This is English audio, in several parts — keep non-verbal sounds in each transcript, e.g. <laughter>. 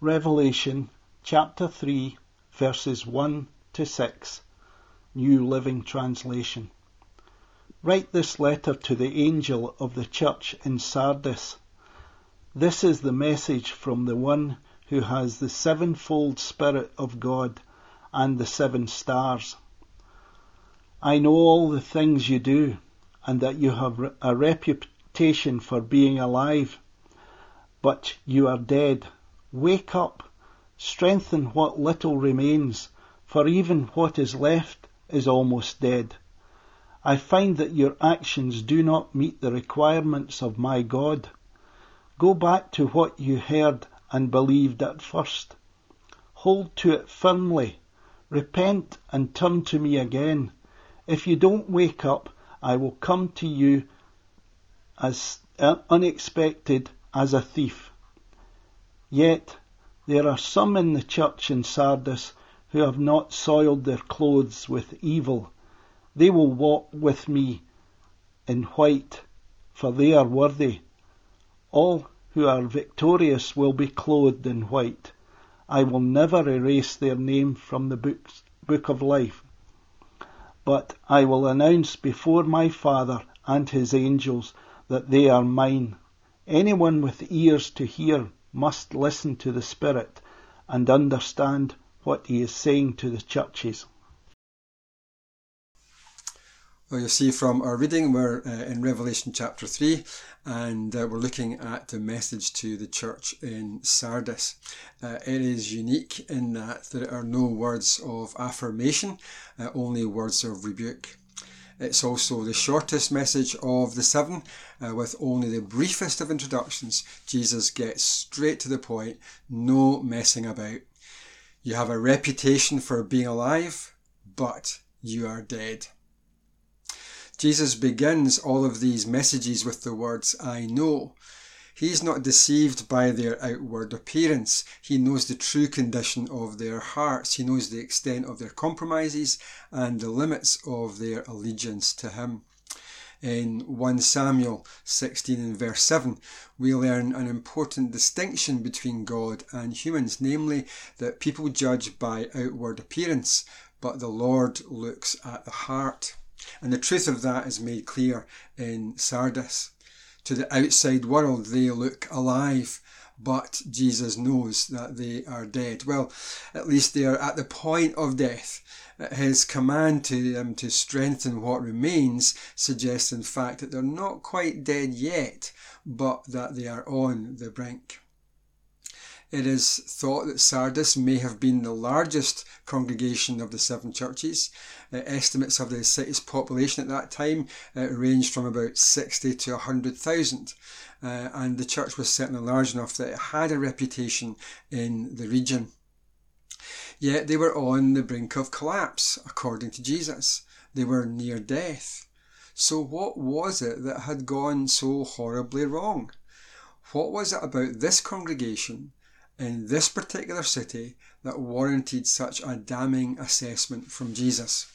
Revelation chapter 3, verses 1 to 6, New Living Translation. Write this letter to the angel of the church in Sardis. This is the message from the one who has the sevenfold Spirit of God and the seven stars. I know all the things you do, and that you have a reputation for being alive, but you are dead. Wake up, strengthen what little remains, for even what is left is almost dead. I find that your actions do not meet the requirements of my God. Go back to what you heard and believed at first. Hold to it firmly. Repent and turn to me again. If you don't wake up, I will come to you as uh, unexpected as a thief. Yet there are some in the church in Sardis who have not soiled their clothes with evil. They will walk with me in white, for they are worthy. All who are victorious will be clothed in white. I will never erase their name from the books, book of life. But I will announce before my Father and his angels that they are mine. Anyone with ears to hear must listen to the Spirit and understand what he is saying to the churches. Well, you see from our reading, we're uh, in Revelation chapter 3, and uh, we're looking at the message to the church in Sardis. Uh, it is unique in that there are no words of affirmation, uh, only words of rebuke. It's also the shortest message of the seven, uh, with only the briefest of introductions. Jesus gets straight to the point, no messing about. You have a reputation for being alive, but you are dead. Jesus begins all of these messages with the words, I know. He is not deceived by their outward appearance. He knows the true condition of their hearts. He knows the extent of their compromises and the limits of their allegiance to Him. In 1 Samuel 16 and verse 7, we learn an important distinction between God and humans, namely that people judge by outward appearance, but the Lord looks at the heart. And the truth of that is made clear in Sardis. To the outside world, they look alive, but Jesus knows that they are dead. Well, at least they are at the point of death. Uh, his command to them to strengthen what remains suggests, in fact, that they're not quite dead yet, but that they are on the brink. It is thought that Sardis may have been the largest congregation of the seven churches. Uh, estimates of the city's population at that time uh, ranged from about 60 to 100,000. Uh, and the church was certainly large enough that it had a reputation in the region. Yet they were on the brink of collapse, according to Jesus. They were near death. So, what was it that had gone so horribly wrong? What was it about this congregation in this particular city that warranted such a damning assessment from Jesus?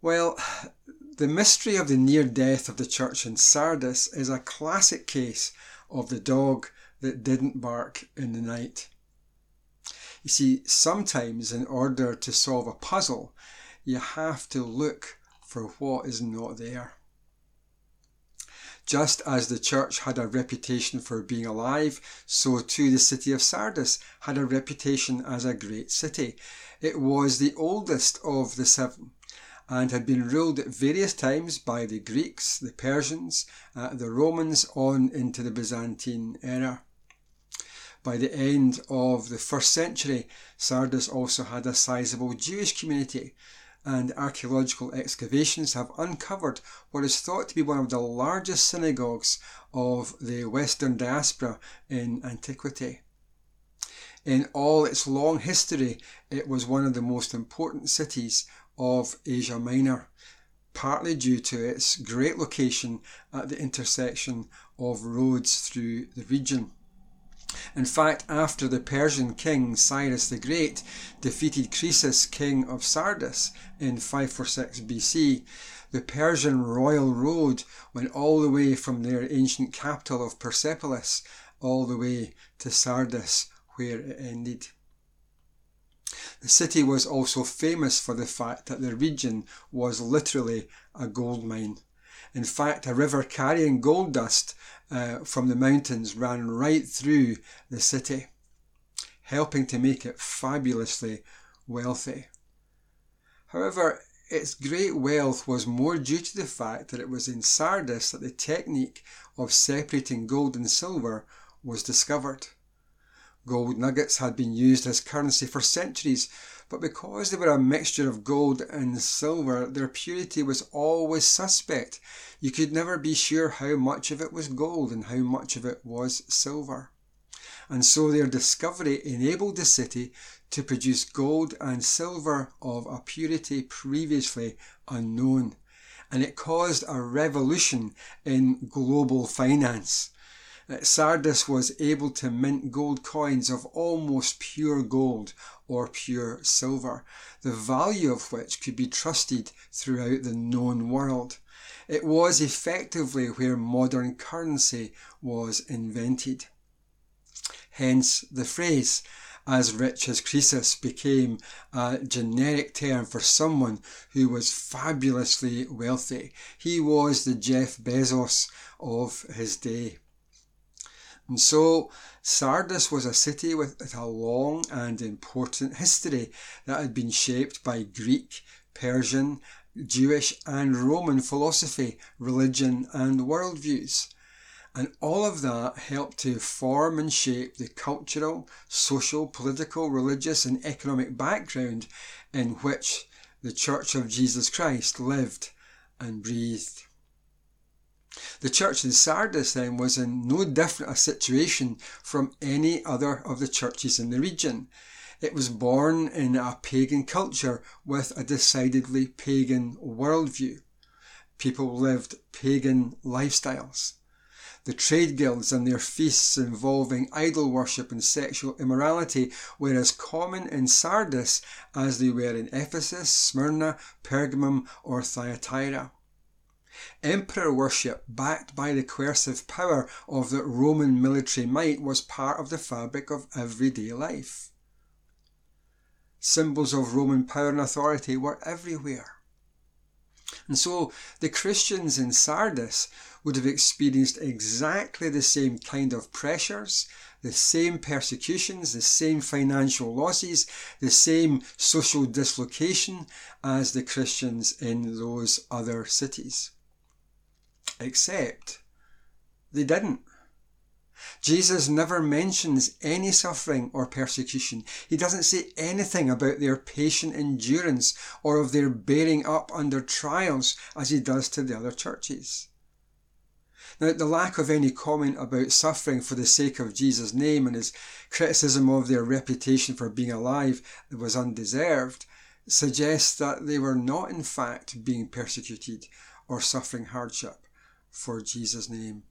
Well, the mystery of the near death of the church in Sardis is a classic case of the dog that didn't bark in the night. You see, sometimes in order to solve a puzzle, you have to look for what is not there. Just as the church had a reputation for being alive, so too the city of Sardis had a reputation as a great city. It was the oldest of the seven and had been ruled at various times by the Greeks, the Persians, uh, the Romans, on into the Byzantine era. By the end of the first century, Sardis also had a sizable Jewish community, and archaeological excavations have uncovered what is thought to be one of the largest synagogues of the Western diaspora in antiquity. In all its long history, it was one of the most important cities of Asia Minor, partly due to its great location at the intersection of roads through the region. In fact, after the Persian king Cyrus the Great defeated Croesus, king of Sardis, in 546 BC, the Persian royal road went all the way from their ancient capital of Persepolis all the way to Sardis where it ended. The city was also famous for the fact that the region was literally a gold mine. In fact, a river carrying gold dust uh, from the mountains ran right through the city, helping to make it fabulously wealthy. However, its great wealth was more due to the fact that it was in Sardis that the technique of separating gold and silver was discovered. Gold nuggets had been used as currency for centuries, but because they were a mixture of gold and silver, their purity was always suspect. You could never be sure how much of it was gold and how much of it was silver. And so their discovery enabled the city to produce gold and silver of a purity previously unknown. And it caused a revolution in global finance. Sardis was able to mint gold coins of almost pure gold or pure silver, the value of which could be trusted throughout the known world. It was effectively where modern currency was invented. Hence the phrase, as rich as Croesus became a generic term for someone who was fabulously wealthy. He was the Jeff Bezos of his day. And so Sardis was a city with a long and important history that had been shaped by Greek, Persian, Jewish and Roman philosophy, religion and worldviews. And all of that helped to form and shape the cultural, social, political, religious, and economic background in which the Church of Jesus Christ lived and breathed. The church in Sardis then was in no different a situation from any other of the churches in the region. It was born in a pagan culture with a decidedly pagan worldview. People lived pagan lifestyles the trade guilds and their feasts involving idol worship and sexual immorality were as common in Sardis as they were in Ephesus, Smyrna, Pergamum, or Thyatira. Emperor worship, backed by the coercive power of the Roman military might, was part of the fabric of everyday life. Symbols of Roman power and authority were everywhere. And so the Christians in Sardis would have experienced exactly the same kind of pressures, the same persecutions, the same financial losses, the same social dislocation as the Christians in those other cities. Except they didn't. Jesus never mentions any suffering or persecution. He doesn't say anything about their patient endurance or of their bearing up under trials as he does to the other churches. Now, the lack of any comment about suffering for the sake of Jesus' name and his criticism of their reputation for being alive was undeserved suggests that they were not, in fact, being persecuted or suffering hardship for Jesus' name.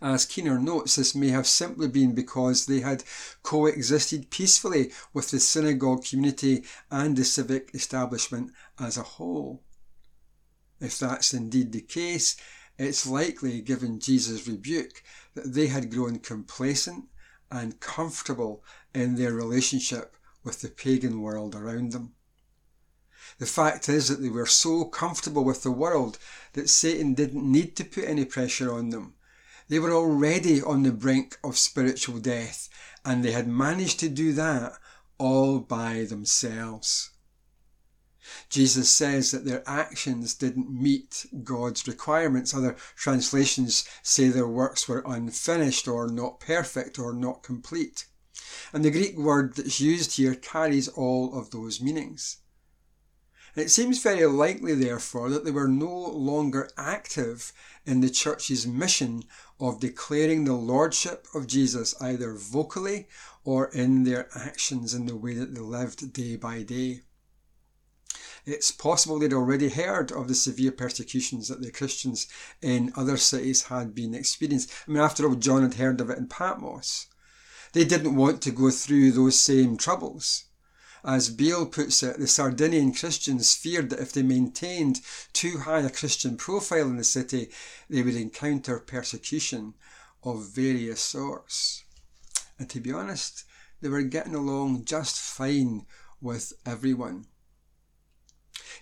As Keener notes, this may have simply been because they had coexisted peacefully with the synagogue community and the civic establishment as a whole. If that's indeed the case, it's likely, given Jesus' rebuke, that they had grown complacent and comfortable in their relationship with the pagan world around them. The fact is that they were so comfortable with the world that Satan didn't need to put any pressure on them. They were already on the brink of spiritual death, and they had managed to do that all by themselves. Jesus says that their actions didn't meet God's requirements. Other translations say their works were unfinished or not perfect or not complete. And the Greek word that's used here carries all of those meanings. It seems very likely, therefore, that they were no longer active in the church's mission of declaring the lordship of Jesus either vocally or in their actions in the way that they lived day by day. It's possible they'd already heard of the severe persecutions that the Christians in other cities had been experiencing. I mean, after all, John had heard of it in Patmos. They didn't want to go through those same troubles. As Beale puts it, the Sardinian Christians feared that if they maintained too high a Christian profile in the city, they would encounter persecution of various sorts. And to be honest, they were getting along just fine with everyone.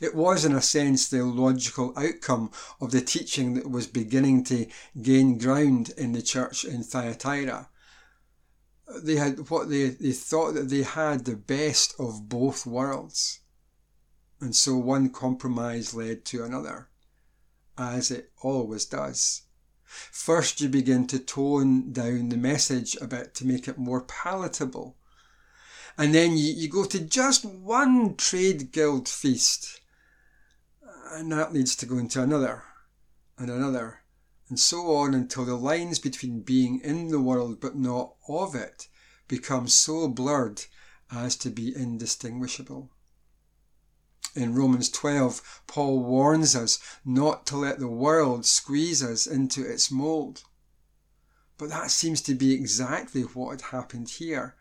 It was, in a sense, the logical outcome of the teaching that was beginning to gain ground in the church in Thyatira. They had what they, they thought that they had the best of both worlds. And so one compromise led to another, as it always does. First, you begin to tone down the message a bit to make it more palatable. And then you, you go to just one trade guild feast and that leads to going to another and another and so on until the lines between being in the world but not of it become so blurred as to be indistinguishable. In Romans 12, Paul warns us not to let the world squeeze us into its mould. But that seems to be exactly what had happened here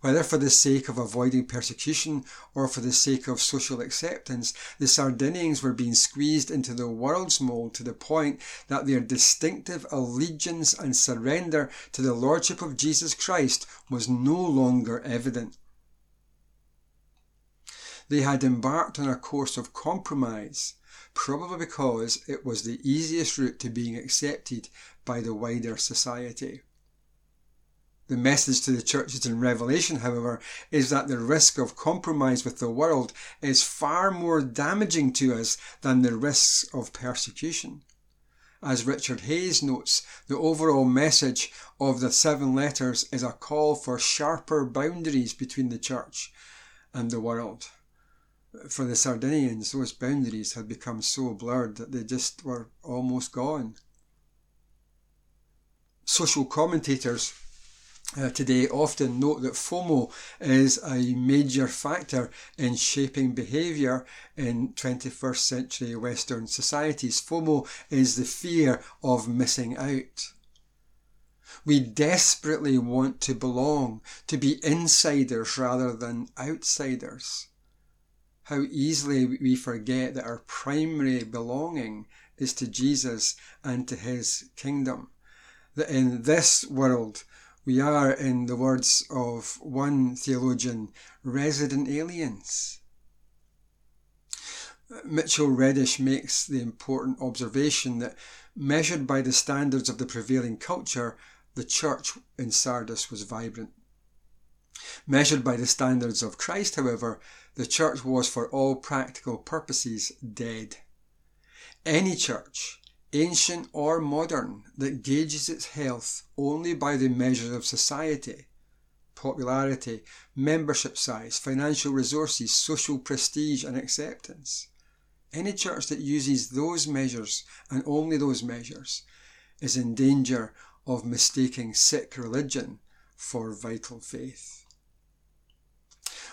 whether for the sake of avoiding persecution or for the sake of social acceptance, the Sardinians were being squeezed into the world's mould to the point that their distinctive allegiance and surrender to the Lordship of Jesus Christ was no longer evident. They had embarked on a course of compromise, probably because it was the easiest route to being accepted by the wider society. The message to the churches in Revelation, however, is that the risk of compromise with the world is far more damaging to us than the risks of persecution. As Richard Hays notes, the overall message of the seven letters is a call for sharper boundaries between the church and the world. For the Sardinians, those boundaries had become so blurred that they just were almost gone. Social commentators uh, today often note that FOMO is a major factor in shaping behaviour in 21st century Western societies. FOMO is the fear of missing out. We desperately want to belong, to be insiders rather than outsiders. How easily we forget that our primary belonging is to Jesus and to his kingdom. That in this world, we are, in the words of one theologian, resident aliens. Mitchell Reddish makes the important observation that, measured by the standards of the prevailing culture, the church in Sardis was vibrant. Measured by the standards of Christ, however, the church was for all practical purposes dead. Any church ancient or modern, that gauges its health only by the measures of society popularity, membership size, financial resources, social prestige, and acceptance. Any church that uses those measures and only those measures is in danger of mistaking sick religion for vital faith.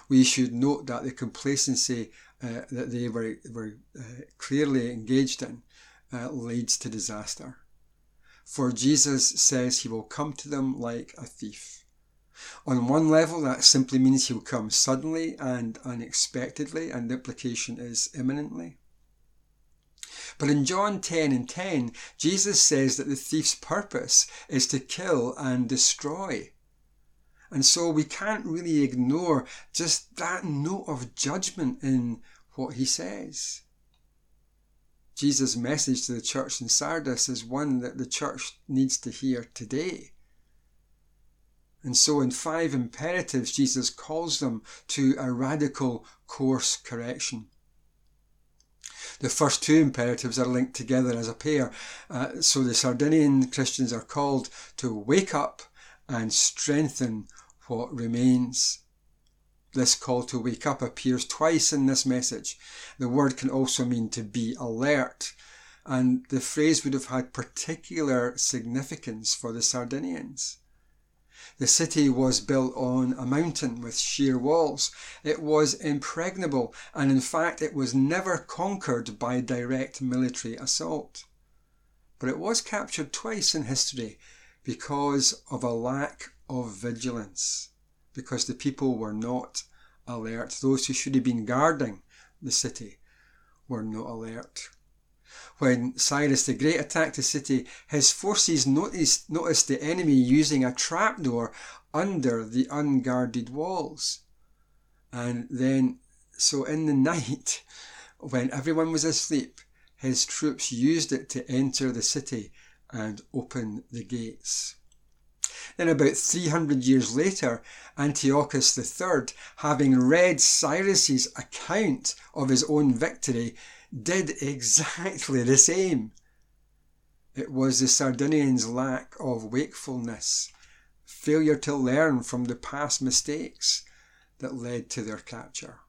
We should note that the complacency uh, that they were, were uh, clearly engaged in uh, leads to disaster. For Jesus says he will come to them like a thief. On one level, that simply means he'll come suddenly and unexpectedly, and the implication is imminently. But in John 10 and 10, Jesus says that the thief's purpose is to kill and destroy. And so we can't really ignore just that note of judgment in what he says. Jesus' message to the church in Sardis is one that the church needs to hear today. And so, in five imperatives, Jesus calls them to a radical course correction. The first two imperatives are linked together as a pair. Uh, so, the Sardinian Christians are called to wake up and strengthen what remains. This call to wake up appears twice in this message. The word can also mean to be alert, and the phrase would have had particular significance for the Sardinians. The city was built on a mountain with sheer walls. It was impregnable, and in fact, it was never conquered by direct military assault. But it was captured twice in history because of a lack of vigilance because the people were not alert. Those who should have been guarding the city were not alert. When Cyrus the Great attacked the city, his forces noticed, noticed the enemy using a trapdoor under the unguarded walls. And then, so in the <laughs> night, when everyone was asleep, his troops used it to enter the city and open the gates. Then, about 300 years later, Antiochus III, having read Cyrus's account of his own victory, did exactly the same. It was the Sardinians' lack of wakefulness, failure to learn from the past mistakes that led to their capture.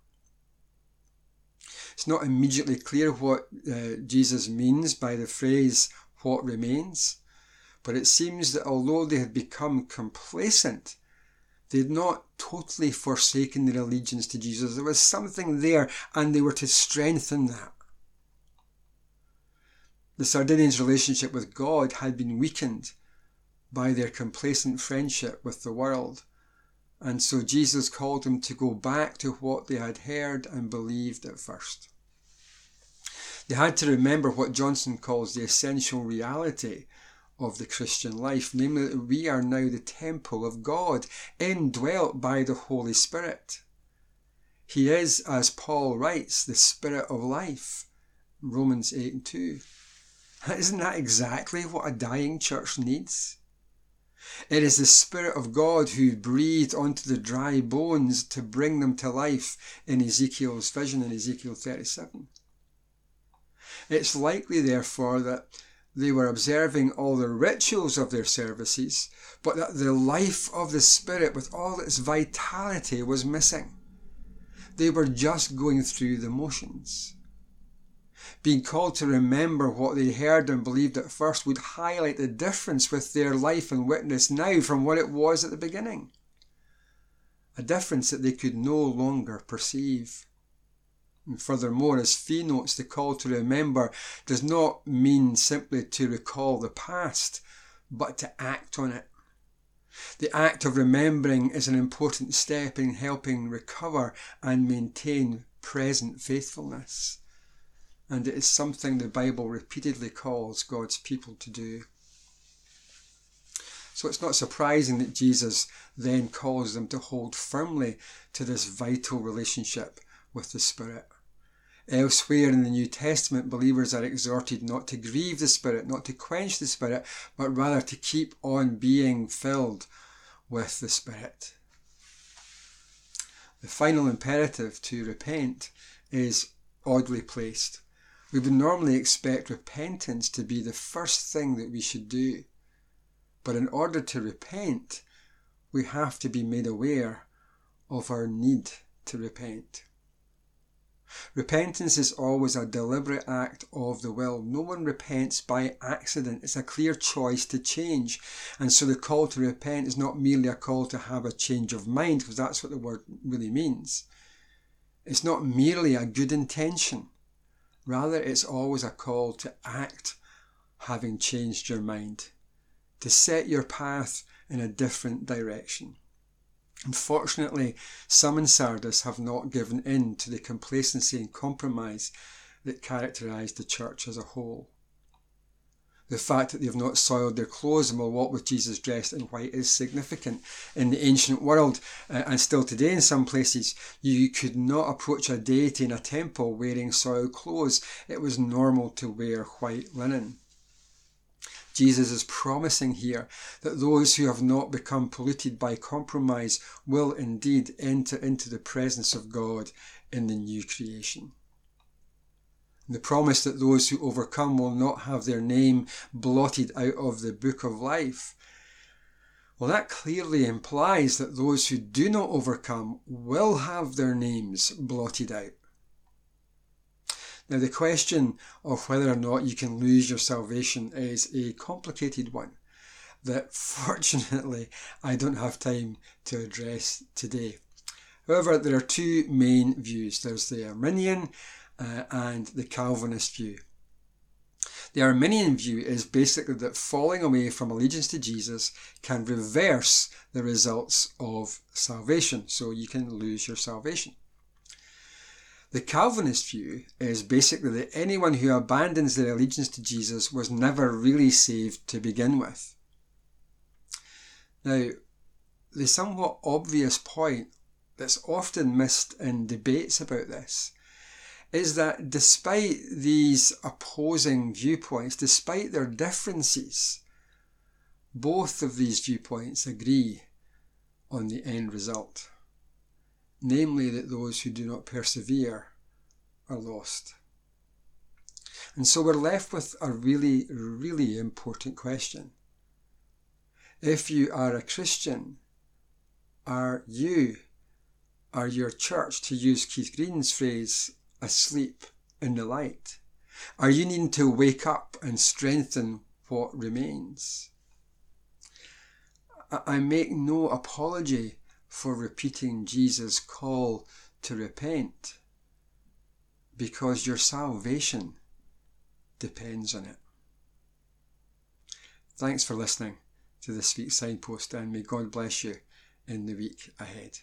It's not immediately clear what uh, Jesus means by the phrase, what remains, but it seems that although they had become complacent, they had not totally forsaken their allegiance to Jesus. There was something there, and they were to strengthen that. The Sardinians' relationship with God had been weakened by their complacent friendship with the world. And so Jesus called them to go back to what they had heard and believed at first. They had to remember what Johnson calls the essential reality of the Christian life, namely that we are now the temple of God, indwelt by the Holy Spirit. He is, as Paul writes, the Spirit of life. Romans 8 and 2. Isn't that exactly what a dying church needs? It is the Spirit of God who breathed onto the dry bones to bring them to life in Ezekiel's vision in Ezekiel 37. It's likely, therefore, that they were observing all the rituals of their services, but that the life of the Spirit with all its vitality was missing. They were just going through the motions being called to remember what they heard and believed at first would highlight the difference with their life and witness now from what it was at the beginning. A difference that they could no longer perceive. And furthermore, as Fee notes, the call to remember does not mean simply to recall the past, but to act on it. The act of remembering is an important step in helping recover and maintain present faithfulness and it is something the Bible repeatedly calls God's people to do. So it's not surprising that Jesus then calls them to hold firmly to this vital relationship with the Spirit. Elsewhere in the New Testament, believers are exhorted not to grieve the Spirit, not to quench the Spirit, but rather to keep on being filled with the Spirit. The final imperative to repent is oddly placed. We would normally expect repentance to be the first thing that we should do. But in order to repent, we have to be made aware of our need to repent. Repentance is always a deliberate act of the will. No one repents by accident. It's a clear choice to change. And so the call to repent is not merely a call to have a change of mind, because that's what the word really means. It's not merely a good intention. Rather, it's always a call to act having changed your mind, to set your path in a different direction. Unfortunately, some in Sardis have not given in to the complacency and compromise that characterised the church as a whole. The fact that they have not soiled their clothes and will walk with Jesus dressed in white is significant. In the ancient world, uh, and still today in some places, you could not approach a deity in a temple wearing soiled clothes. It was normal to wear white linen. Jesus is promising here that those who have not become polluted by compromise will indeed enter into the presence of God in the new creation the promise that those who overcome will not have their name blotted out of the book of life. Well, that clearly implies that those who do not overcome will have their names blotted out. Now, the question of whether or not you can lose your salvation is a complicated one that <laughs> fortunately I don't have time to address today. However, there are two main views there's the Arminian uh, and the Calvinist view. The Arminian view is basically that falling away from allegiance to Jesus can reverse the results of salvation, so you can lose your salvation. The Calvinist view is basically that anyone who abandons their allegiance to Jesus was never really saved to begin with. Now, the somewhat obvious point that's often missed in debates about this is that despite these opposing viewpoints, despite their differences, both of these viewpoints agree on the end result, namely that those who do not persevere are lost. And so we're left with a really, really important question. If you are a Christian, are you, are your church, to use Keith Green's phrase, asleep in the light? Are you needing to wake up and strengthen what remains? I make no apology for repeating Jesus' call to repent because your salvation depends on it. Thanks for listening to this week's signpost and may God bless you in the week ahead.